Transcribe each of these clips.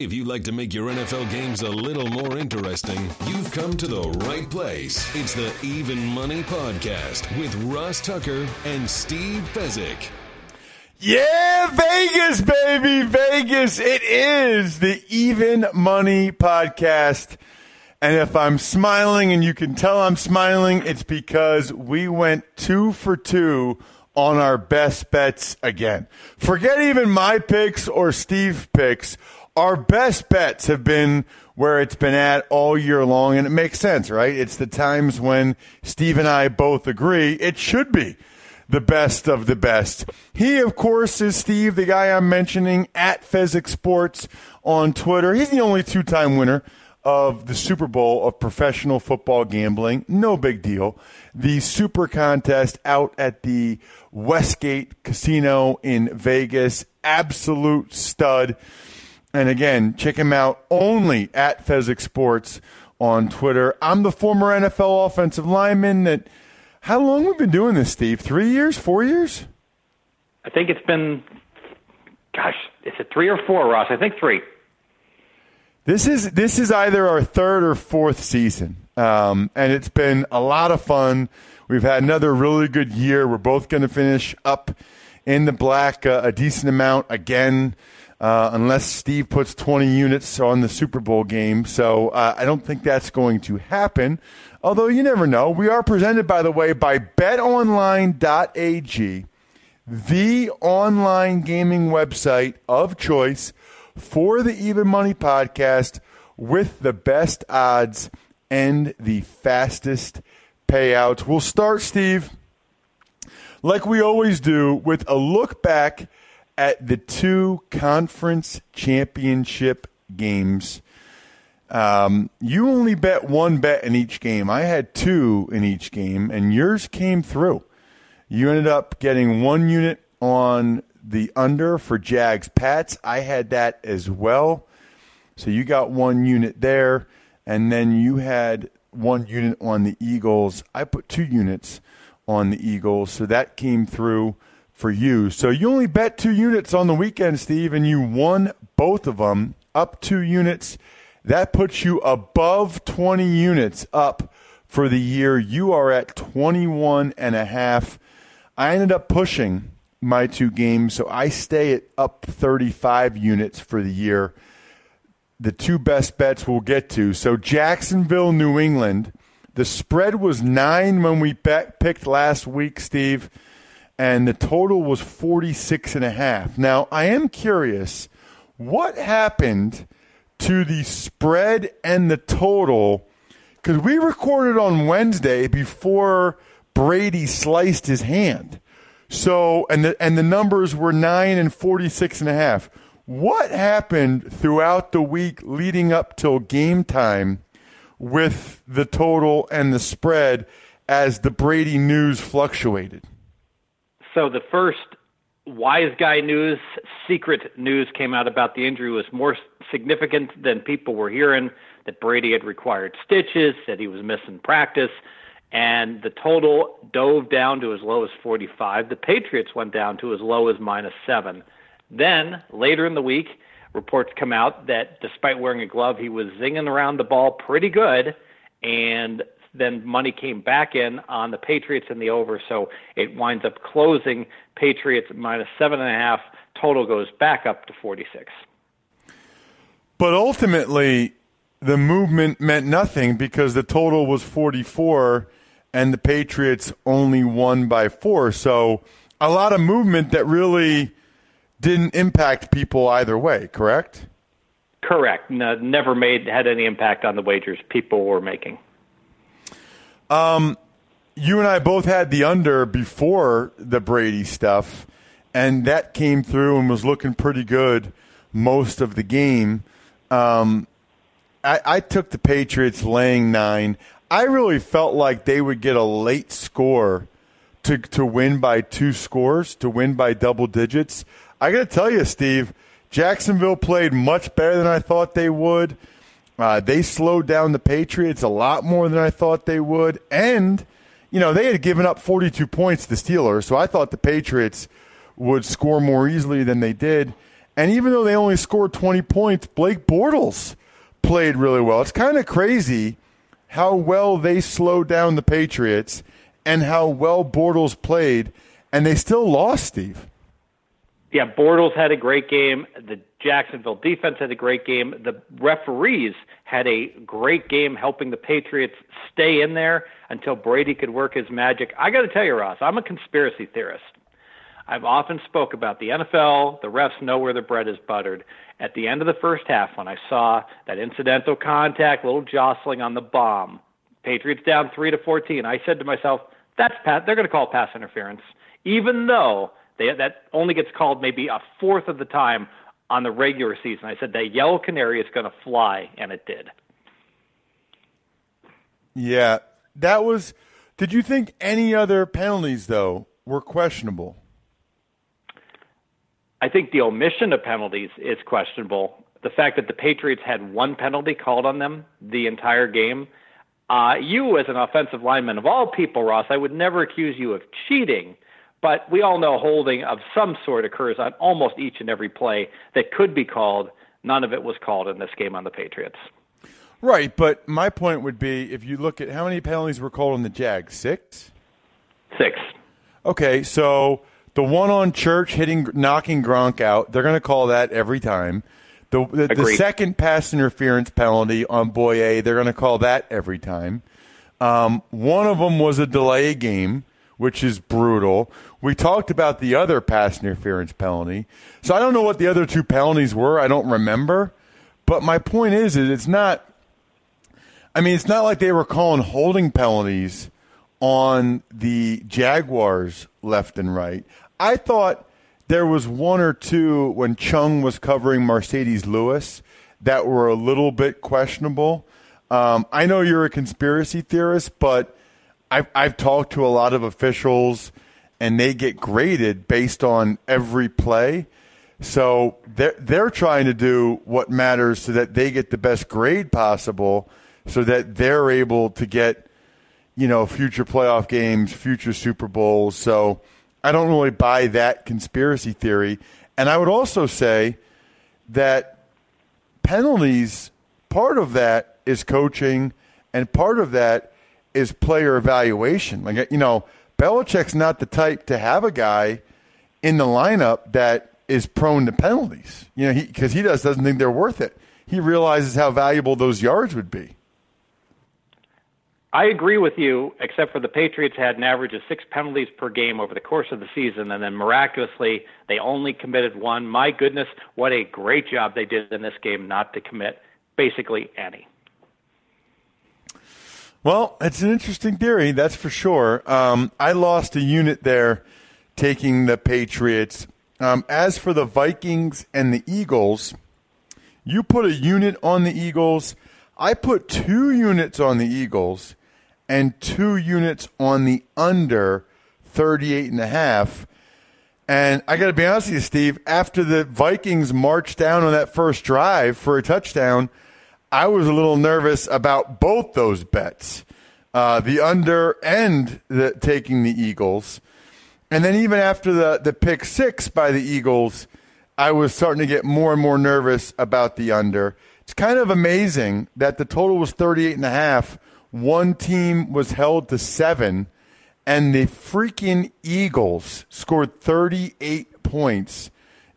If you'd like to make your NFL games a little more interesting, you've come to the right place. It's the Even Money Podcast with Ross Tucker and Steve Fezzik. Yeah, Vegas, baby, Vegas. It is the Even Money Podcast. And if I'm smiling and you can tell I'm smiling, it's because we went two for two on our best bets again. Forget even my picks or Steve picks our best bets have been where it's been at all year long, and it makes sense, right? It's the times when Steve and I both agree it should be the best of the best. He, of course, is Steve, the guy I'm mentioning at Fezzik Sports on Twitter. He's the only two time winner of the Super Bowl of professional football gambling. No big deal. The Super Contest out at the Westgate Casino in Vegas. Absolute stud. And again, check him out only at Fezzik Sports on Twitter. I'm the former NFL offensive lineman that how long we've been doing this, Steve? Three years? Four years? I think it's been gosh, is it three or four, Ross? I think three. This is this is either our third or fourth season. Um, and it's been a lot of fun. We've had another really good year. We're both going to finish up in the black uh, a decent amount again uh, unless Steve puts 20 units on the Super Bowl game. So uh, I don't think that's going to happen. Although you never know. We are presented, by the way, by betonline.ag, the online gaming website of choice for the Even Money podcast with the best odds and the fastest payouts. We'll start, Steve, like we always do, with a look back at the two conference championship games. Um, you only bet one bet in each game. I had two in each game, and yours came through. You ended up getting one unit on the under for Jags Pats. I had that as well. So you got one unit there, and then you had one unit on the Eagles. I put two units on the Eagles, so that came through for you. So you only bet two units on the weekend, Steve, and you won both of them up two units. That puts you above 20 units up for the year. You are at 21 and a half. I ended up pushing my two games, so I stay at up 35 units for the year. The two best bets we'll get to. So Jacksonville, New England. The spread was nine when we bet, picked last week, Steve and the total was 46 and a half. Now, I am curious what happened to the spread and the total cuz we recorded on Wednesday before Brady sliced his hand. So, and the and the numbers were 9 and 46 and a half. What happened throughout the week leading up till game time with the total and the spread as the Brady news fluctuated? So the first wise guy news, secret news came out about the injury was more significant than people were hearing. That Brady had required stitches, that he was missing practice, and the total dove down to as low as 45. The Patriots went down to as low as minus seven. Then later in the week, reports come out that despite wearing a glove, he was zinging around the ball pretty good, and then money came back in on the Patriots in the over, so it winds up closing Patriots minus seven and a half. Total goes back up to 46. But ultimately, the movement meant nothing because the total was 44 and the Patriots only won by four. So a lot of movement that really didn't impact people either way, correct? Correct. No, never made had any impact on the wagers people were making. Um, you and I both had the under before the Brady stuff, and that came through and was looking pretty good most of the game. Um, I, I took the Patriots laying nine. I really felt like they would get a late score to to win by two scores, to win by double digits. I got to tell you, Steve, Jacksonville played much better than I thought they would. Uh, they slowed down the Patriots a lot more than I thought they would, and you know they had given up 42 points to Steelers, so I thought the Patriots would score more easily than they did. And even though they only scored 20 points, Blake Bortles played really well. It's kind of crazy how well they slowed down the Patriots and how well Bortles played, and they still lost, Steve. Yeah, Bortles had a great game. The Jacksonville defense had a great game. The referees had a great game helping the Patriots stay in there until Brady could work his magic. I got to tell you, Ross, I'm a conspiracy theorist. I've often spoke about the NFL, the refs know where the bread is buttered. At the end of the first half, when I saw that incidental contact, little jostling on the bomb, Patriots down three to fourteen, I said to myself, "That's pat. They're going to call pass interference, even though they, that only gets called maybe a fourth of the time on the regular season." I said that yellow canary is going to fly, and it did. Yeah, that was. Did you think any other penalties though were questionable? I think the omission of penalties is questionable. The fact that the Patriots had one penalty called on them the entire game. Uh, you, as an offensive lineman of all people, Ross, I would never accuse you of cheating, but we all know holding of some sort occurs on almost each and every play that could be called. None of it was called in this game on the Patriots. Right, but my point would be if you look at how many penalties were called on the Jags, six? Six. Okay, so the one on Church hitting, knocking Gronk out, they're going to call that every time. The, the, the, second pass interference penalty on Bouye, they're going to call that every time. Um, one of them was a delay game, which is brutal. We talked about the other pass interference penalty. So I don't know what the other two penalties were. I don't remember. But my point is, is it's not. I mean, it's not like they were calling holding penalties on the Jaguars left and right. I thought there was one or two when Chung was covering Marcedes Lewis that were a little bit questionable. Um, I know you're a conspiracy theorist, but I've, I've talked to a lot of officials, and they get graded based on every play. So they're, they're trying to do what matters so that they get the best grade possible so that they're able to get, you know, future playoff games, future Super Bowls. So – I don't really buy that conspiracy theory. And I would also say that penalties, part of that is coaching, and part of that is player evaluation. Like, you know, Belichick's not the type to have a guy in the lineup that is prone to penalties, you know, because he, he does, doesn't think they're worth it. He realizes how valuable those yards would be. I agree with you, except for the Patriots had an average of six penalties per game over the course of the season, and then miraculously they only committed one. My goodness, what a great job they did in this game not to commit basically any. Well, it's an interesting theory, that's for sure. Um, I lost a unit there taking the Patriots. Um, as for the Vikings and the Eagles, you put a unit on the Eagles. I put two units on the Eagles and two units on the under 38 and a half. And I got to be honest with you, Steve, after the Vikings marched down on that first drive for a touchdown, I was a little nervous about both those bets uh, the under and the, taking the Eagles. And then even after the, the pick six by the Eagles, I was starting to get more and more nervous about the under. It's kind of amazing that the total was 38 and a half. One team was held to 7 and the freaking Eagles scored 38 points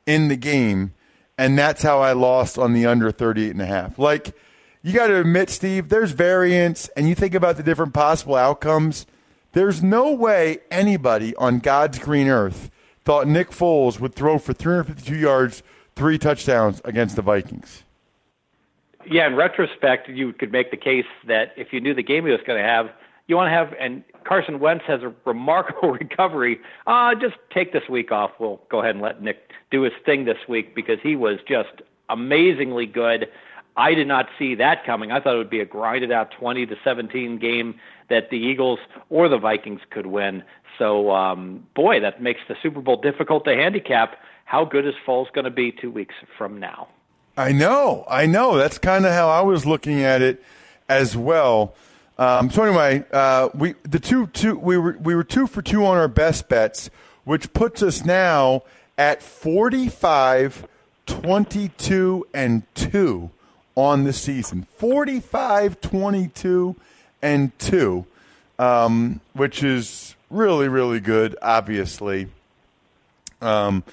in the game and that's how I lost on the under 38 and a half. Like you got to admit Steve, there's variance and you think about the different possible outcomes. There's no way anybody on God's green earth thought Nick Foles would throw for 352 yards, three touchdowns against the Vikings. Yeah, in retrospect, you could make the case that if you knew the game he was going to have, you want to have, and Carson Wentz has a remarkable recovery. Uh, just take this week off. We'll go ahead and let Nick do his thing this week because he was just amazingly good. I did not see that coming. I thought it would be a grinded out 20 to 17 game that the Eagles or the Vikings could win. So, um, boy, that makes the Super Bowl difficult to handicap. How good is Foles going to be two weeks from now? I know, I know. That's kind of how I was looking at it as well. Um, so anyway, uh, we the two two we were we were two for two on our best bets, which puts us now at 45, 22, and two on the season. 45, 22, and two, um, which is really really good, obviously. Um,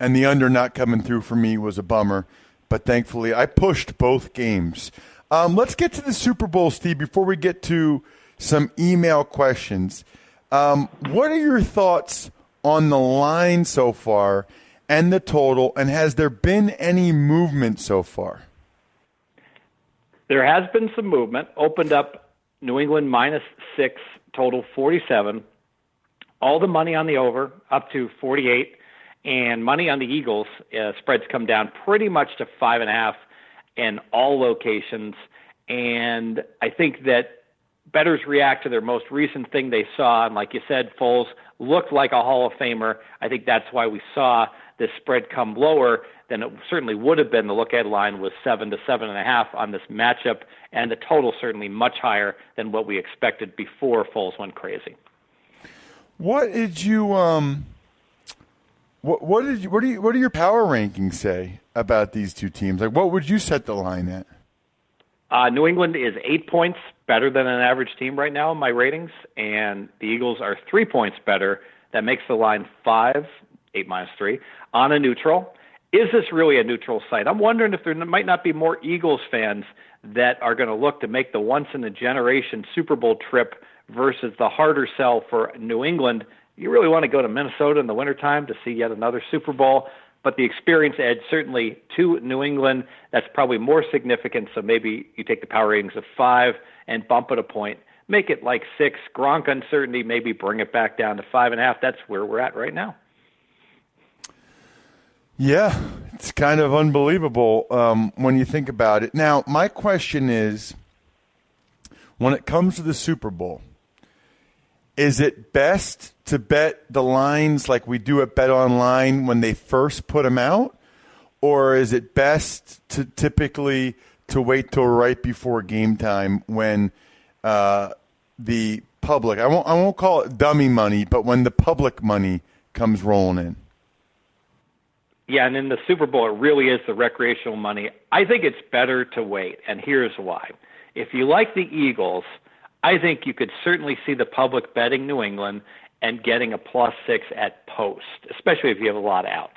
and the under not coming through for me was a bummer, but thankfully I pushed both games. Um, let's get to the Super Bowl, Steve, before we get to some email questions. Um, what are your thoughts on the line so far and the total, and has there been any movement so far? There has been some movement. Opened up New England minus six, total 47. All the money on the over up to 48, and money on the Eagles uh, spreads come down pretty much to five and a half in all locations. And I think that bettors react to their most recent thing they saw. And like you said, Foles looked like a Hall of Famer. I think that's why we saw this spread come lower than it certainly would have been. The look ahead line was seven to seven and a half on this matchup, and the total certainly much higher than what we expected before Foles went crazy. What did you um? What what did you what do you what do your power rankings say about these two teams? Like, what would you set the line at? Uh, New England is eight points better than an average team right now in my ratings, and the Eagles are three points better. That makes the line five, eight minus three, on a neutral. Is this really a neutral site? I'm wondering if there might not be more Eagles fans that are going to look to make the once in a generation Super Bowl trip versus the harder sell for New England. You really want to go to Minnesota in the wintertime to see yet another Super Bowl but the experience edge certainly to New England, that's probably more significant. So maybe you take the power ratings of five and bump it a point, make it like six. Gronk uncertainty, maybe bring it back down to five and a half. That's where we're at right now. Yeah, it's kind of unbelievable um, when you think about it. Now, my question is when it comes to the Super Bowl, is it best to bet the lines like we do at Bet Online when they first put them out, or is it best to typically to wait till right before game time when uh, the public I won't I won't call it dummy money, but when the public money comes rolling in? Yeah, and in the Super Bowl, it really is the recreational money. I think it's better to wait, and here's why. If you like the Eagles, I think you could certainly see the public betting New England and getting a plus six at post, especially if you have a lot of outs.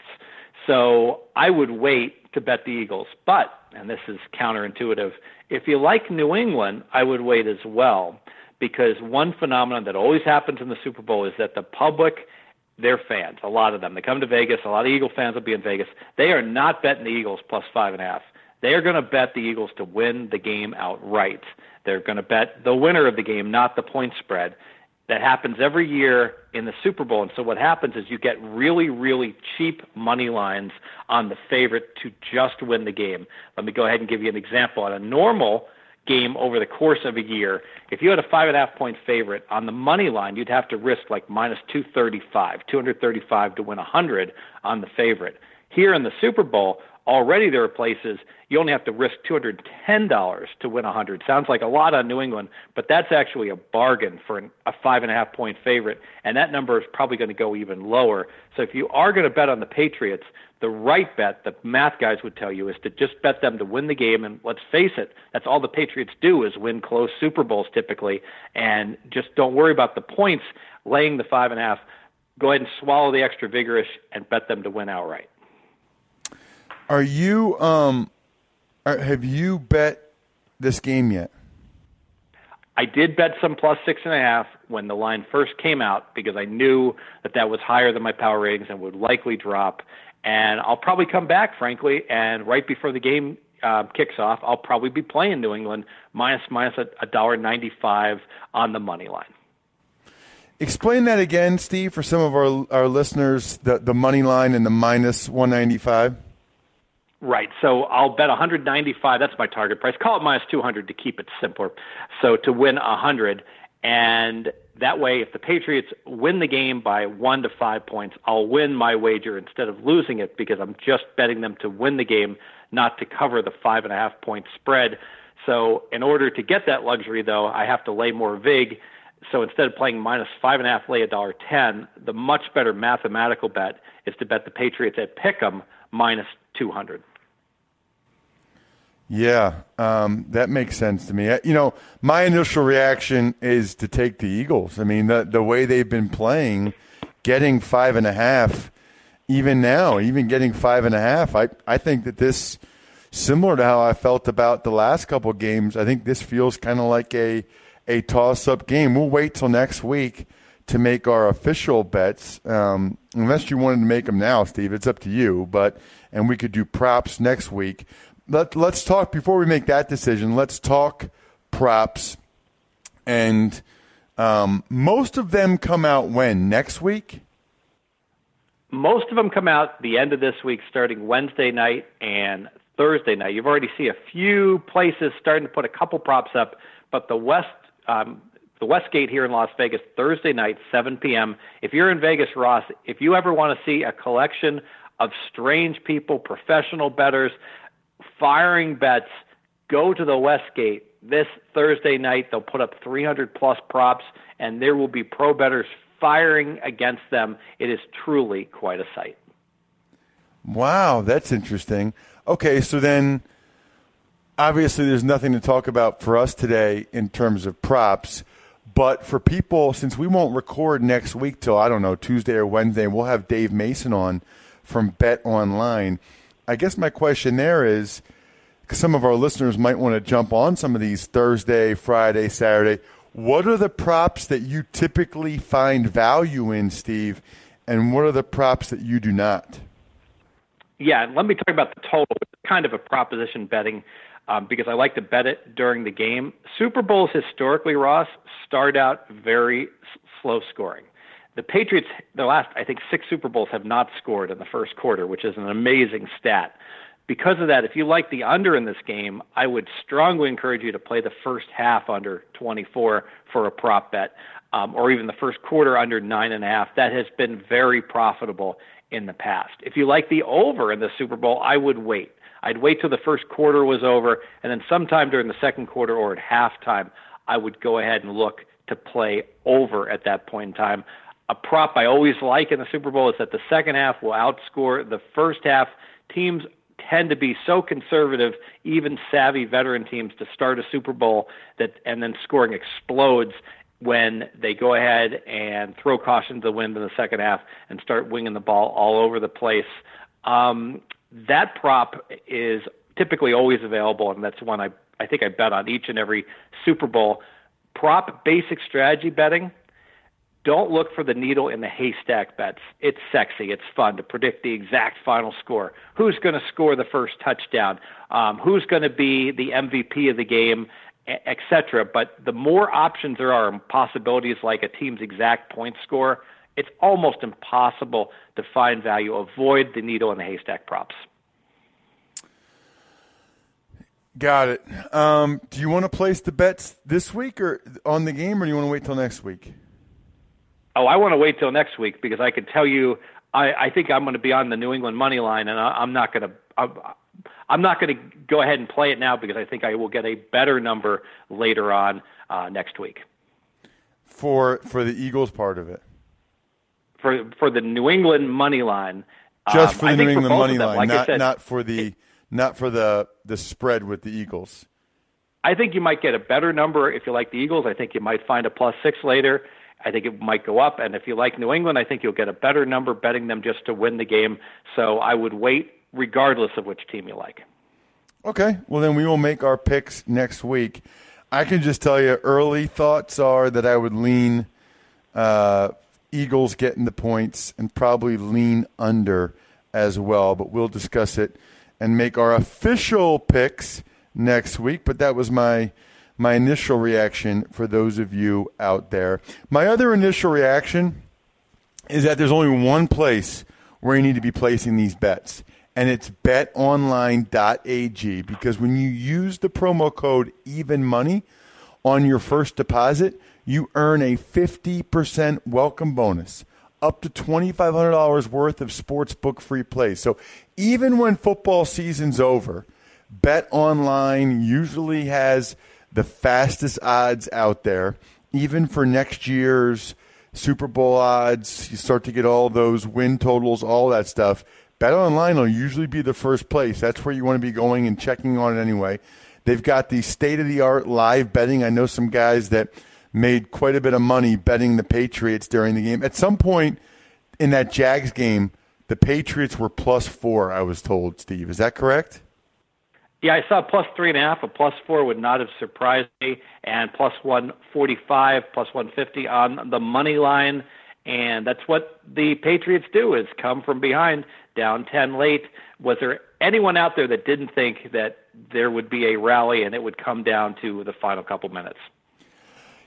So I would wait to bet the Eagles. But, and this is counterintuitive, if you like New England, I would wait as well because one phenomenon that always happens in the Super Bowl is that the public, their fans, a lot of them, they come to Vegas, a lot of Eagle fans will be in Vegas. They are not betting the Eagles plus five and a half. They are going to bet the Eagles to win the game outright. They're going to bet the winner of the game, not the point spread that happens every year in the Super Bowl. And so what happens is you get really, really cheap money lines on the favorite to just win the game. Let me go ahead and give you an example. On a normal game over the course of a year, if you had a five and a half point favorite on the money line, you'd have to risk like minus 235, 235 to win 100 on the favorite. Here in the Super Bowl, Already there are places you only have to risk $210 to win 100. Sounds like a lot on New England, but that's actually a bargain for an, a five and a half point favorite, and that number is probably going to go even lower. So if you are going to bet on the Patriots, the right bet, the math guys would tell you, is to just bet them to win the game. And let's face it, that's all the Patriots do is win close Super Bowls typically, and just don't worry about the points. Laying the five and a half, go ahead and swallow the extra vigorish and bet them to win outright. Are you um are, have you bet this game yet? I did bet some plus six and a half when the line first came out because I knew that that was higher than my power ratings and would likely drop. And I'll probably come back, frankly, and right before the game uh, kicks off, I'll probably be playing New England minus minus a dollar ninety five on the money line. Explain that again, Steve, for some of our our listeners. The the money line and the minus one ninety five. Right. So I'll bet 195. That's my target price. Call it minus 200 to keep it simpler. So to win 100, and that way, if the Patriots win the game by one to five points, I'll win my wager instead of losing it because I'm just betting them to win the game, not to cover the five and a half point spread. So in order to get that luxury, though, I have to lay more vig. So instead of playing minus five and a half, lay a dollar ten. The much better mathematical bet is to bet the Patriots at Pick'em minus 200. Yeah, um, that makes sense to me. You know, my initial reaction is to take the Eagles. I mean, the the way they've been playing, getting five and a half, even now, even getting five and a half, I I think that this, similar to how I felt about the last couple games, I think this feels kind of like a a toss up game. We'll wait till next week to make our official bets. Um, unless you wanted to make them now, Steve, it's up to you. But and we could do props next week. Let Let's talk before we make that decision. Let's talk props, and um, most of them come out when next week. Most of them come out the end of this week, starting Wednesday night and Thursday night. You've already see a few places starting to put a couple props up, but the West um, the Westgate here in Las Vegas Thursday night, 7 p.m. If you're in Vegas, Ross, if you ever want to see a collection of strange people, professional bettors, firing bets, go to the Westgate this Thursday night. They'll put up 300 plus props, and there will be pro bettors firing against them. It is truly quite a sight. Wow, that's interesting. Okay, so then obviously there's nothing to talk about for us today in terms of props. But for people, since we won't record next week till, I don't know, Tuesday or Wednesday, we'll have Dave Mason on from Bet Online. I guess my question there is some of our listeners might want to jump on some of these Thursday, Friday, Saturday. What are the props that you typically find value in, Steve? And what are the props that you do not? Yeah, let me talk about the total. It's kind of a proposition betting um, because I like to bet it during the game. Super Bowls historically, Ross, start out very s- slow scoring. The Patriots, the last, I think, six Super Bowls have not scored in the first quarter, which is an amazing stat. Because of that, if you like the under in this game, I would strongly encourage you to play the first half under 24 for a prop bet, um, or even the first quarter under nine and a half. That has been very profitable in the past. If you like the over in the Super Bowl, I would wait. I'd wait till the first quarter was over, and then sometime during the second quarter or at halftime, I would go ahead and look to play over at that point in time. A prop I always like in the Super Bowl is that the second half will outscore the first half. Teams tend to be so conservative, even savvy veteran teams, to start a Super Bowl that and then scoring explodes when they go ahead and throw caution to the wind in the second half and start winging the ball all over the place. Um, that prop is typically always available, and that's one I I think I bet on each and every Super Bowl. Prop basic strategy betting. Don't look for the needle in the haystack bets. It's sexy. It's fun to predict the exact final score. Who's going to score the first touchdown? Um, who's going to be the MVP of the game, etc. But the more options there are, and possibilities like a team's exact point score, it's almost impossible to find value. Avoid the needle in the haystack props. Got it. Um, do you want to place the bets this week or on the game, or do you want to wait till next week? Oh, I want to wait till next week because I can tell you I, I think I'm going to be on the New England money line, and I, I'm not going to. I'm, I'm not going to go ahead and play it now because I think I will get a better number later on uh, next week. For for the Eagles part of it. For for the New England money line. Just um, for the New England money them, line, like not said, not for the not for the the spread with the Eagles. I think you might get a better number if you like the Eagles. I think you might find a plus six later. I think it might go up. And if you like New England, I think you'll get a better number betting them just to win the game. So I would wait regardless of which team you like. Okay. Well, then we will make our picks next week. I can just tell you early thoughts are that I would lean uh, Eagles getting the points and probably lean under as well. But we'll discuss it and make our official picks next week. But that was my my initial reaction for those of you out there. My other initial reaction is that there's only one place where you need to be placing these bets, and it's betonline.ag because when you use the promo code even money on your first deposit, you earn a 50% welcome bonus up to $2500 worth of sportsbook free plays. So even when football season's over, Bet Online usually has the fastest odds out there, even for next year's Super Bowl odds. You start to get all those win totals, all that stuff. Bet Online will usually be the first place. That's where you want to be going and checking on it anyway. They've got the state of the art live betting. I know some guys that made quite a bit of money betting the Patriots during the game. At some point in that Jags game, the Patriots were plus four, I was told, Steve. Is that correct? Yeah, I saw plus three and a half. A plus four would not have surprised me, and plus one forty-five, plus one fifty on the money line, and that's what the Patriots do: is come from behind, down ten late. Was there anyone out there that didn't think that there would be a rally and it would come down to the final couple minutes?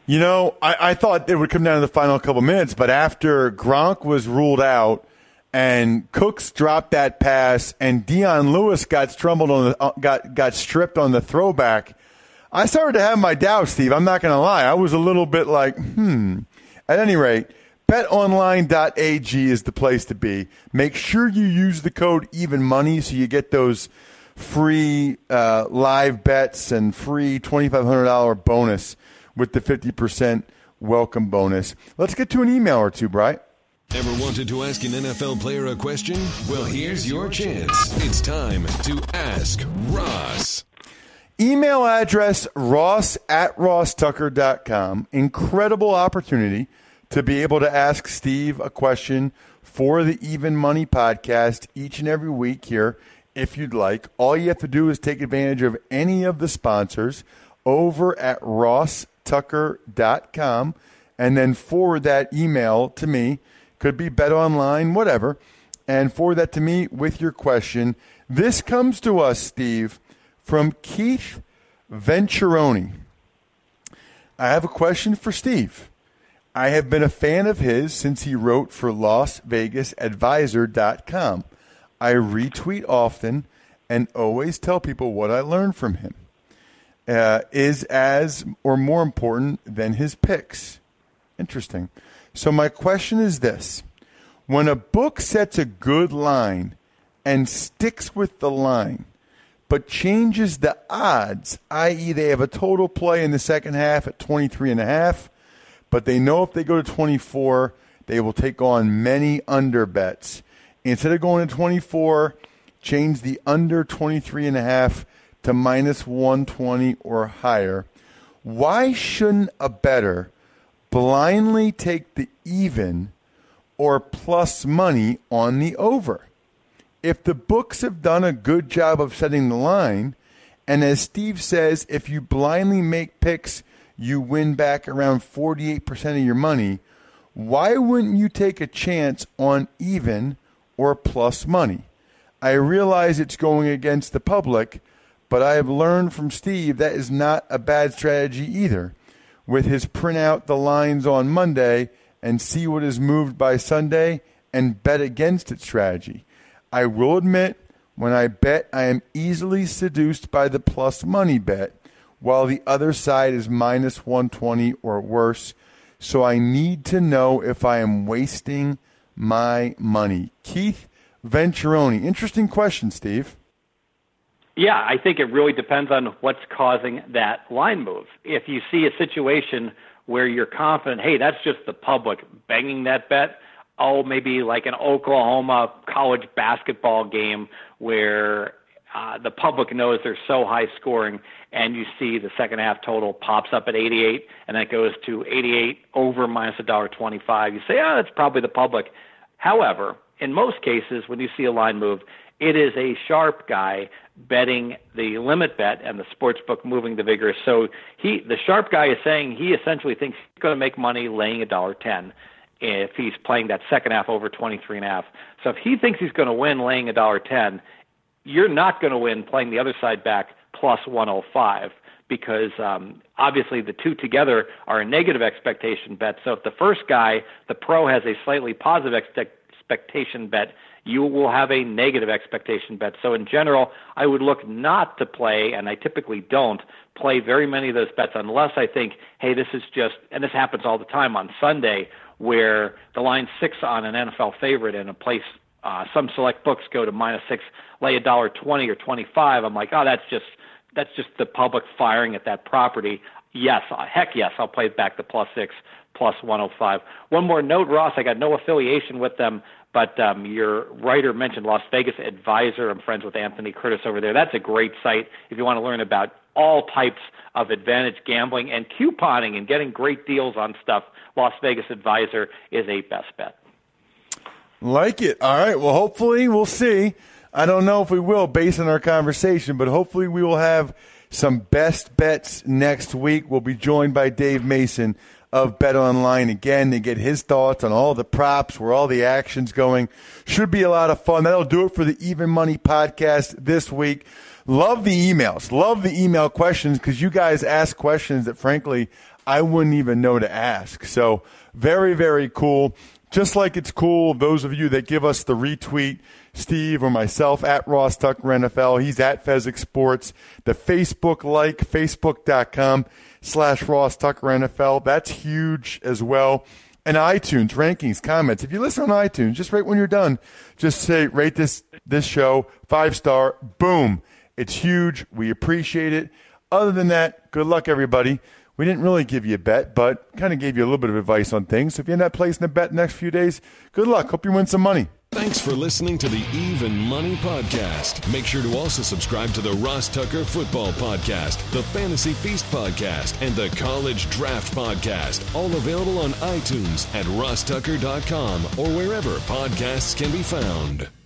You know, I, I thought it would come down to the final couple minutes, but after Gronk was ruled out and Cooks dropped that pass, and Dion Lewis got strumbled on the uh, got got stripped on the throwback. I started to have my doubts, Steve. I'm not going to lie. I was a little bit like, hmm. At any rate, betonline.ag is the place to be. Make sure you use the code even money so you get those free uh, live bets and free $2,500 bonus with the 50% welcome bonus. Let's get to an email or two, Bright. Ever wanted to ask an NFL player a question? Well, here's your chance. It's time to ask Ross. Email address ross at rosstucker.com. Incredible opportunity to be able to ask Steve a question for the Even Money podcast each and every week here if you'd like. All you have to do is take advantage of any of the sponsors over at rosstucker.com and then forward that email to me could be Bet Online, whatever, and forward that to me with your question. This comes to us, Steve, from Keith Venturoni. I have a question for Steve. I have been a fan of his since he wrote for LasVegasAdvisor.com. I retweet often and always tell people what I learned from him. Uh, is as or more important than his picks. Interesting. So, my question is this when a book sets a good line and sticks with the line, but changes the odds, i.e., they have a total play in the second half at 23 and a half, but they know if they go to 24, they will take on many under bets. Instead of going to 24, change the under 23 and a half to minus 120 or higher. Why shouldn't a bettor blindly take the even or plus money on the over. If the books have done a good job of setting the line, and as Steve says, if you blindly make picks, you win back around 48% of your money, why wouldn't you take a chance on even or plus money? I realize it's going against the public, but I have learned from Steve that is not a bad strategy either with his print out the lines on Monday and see what is moved by Sunday and bet against it strategy. I will admit, when I bet, I am easily seduced by the plus money bet, while the other side is minus 120 or worse. So I need to know if I am wasting my money? Keith Venturoni. Interesting question, Steve. Yeah, I think it really depends on what's causing that line move. If you see a situation where you're confident, hey, that's just the public banging that bet. Oh, maybe like an Oklahoma college basketball game where uh, the public knows they're so high scoring, and you see the second half total pops up at 88, and that goes to 88 over minus a dollar 25. You say, oh, that's probably the public. However, in most cases, when you see a line move, it is a sharp guy betting the limit bet and the sports book moving the vigorish. So he, the sharp guy, is saying he essentially thinks he's going to make money laying a dollar ten if he's playing that second half over twenty three and a half. So if he thinks he's going to win laying a dollar ten, you're not going to win playing the other side back plus 105 because um, obviously the two together are a negative expectation bet. So if the first guy, the pro, has a slightly positive expectation bet, you will have a negative expectation bet. So in general, I would look not to play, and I typically don't play very many of those bets unless I think, hey, this is just, and this happens all the time on Sunday, where the line six on an NFL favorite in a place. Uh, some select books go to minus six, lay a dollar twenty or twenty five. I'm like, oh, that's just that's just the public firing at that property. Yes, uh, heck yes, I'll play back the plus six, plus 105. One more note, Ross, I got no affiliation with them, but um, your writer mentioned Las Vegas Advisor. I'm friends with Anthony Curtis over there. That's a great site if you want to learn about all types of advantage gambling and couponing and getting great deals on stuff. Las Vegas Advisor is a best bet. Like it. All right. Well, hopefully we'll see. I don't know if we will based on our conversation, but hopefully we will have some best bets next week. We'll be joined by Dave Mason of Bet Online again to get his thoughts on all the props, where all the action's going. Should be a lot of fun. That'll do it for the Even Money podcast this week. Love the emails. Love the email questions because you guys ask questions that frankly I wouldn't even know to ask. So very, very cool. Just like it's cool, those of you that give us the retweet, Steve or myself at Ross Tucker NFL. He's at Fezzik Sports. The Facebook like, facebook.com slash Ross Tucker NFL. That's huge as well. And iTunes, rankings, comments. If you listen on iTunes, just right when you're done, just say, rate this, this show five star. Boom. It's huge. We appreciate it. Other than that, good luck, everybody. We didn't really give you a bet, but kind of gave you a little bit of advice on things. So if you end up placing a bet next few days, good luck. Hope you win some money. Thanks for listening to the Even Money Podcast. Make sure to also subscribe to the Ross Tucker Football Podcast, the Fantasy Feast Podcast, and the College Draft Podcast. All available on iTunes at rosstucker.com or wherever podcasts can be found.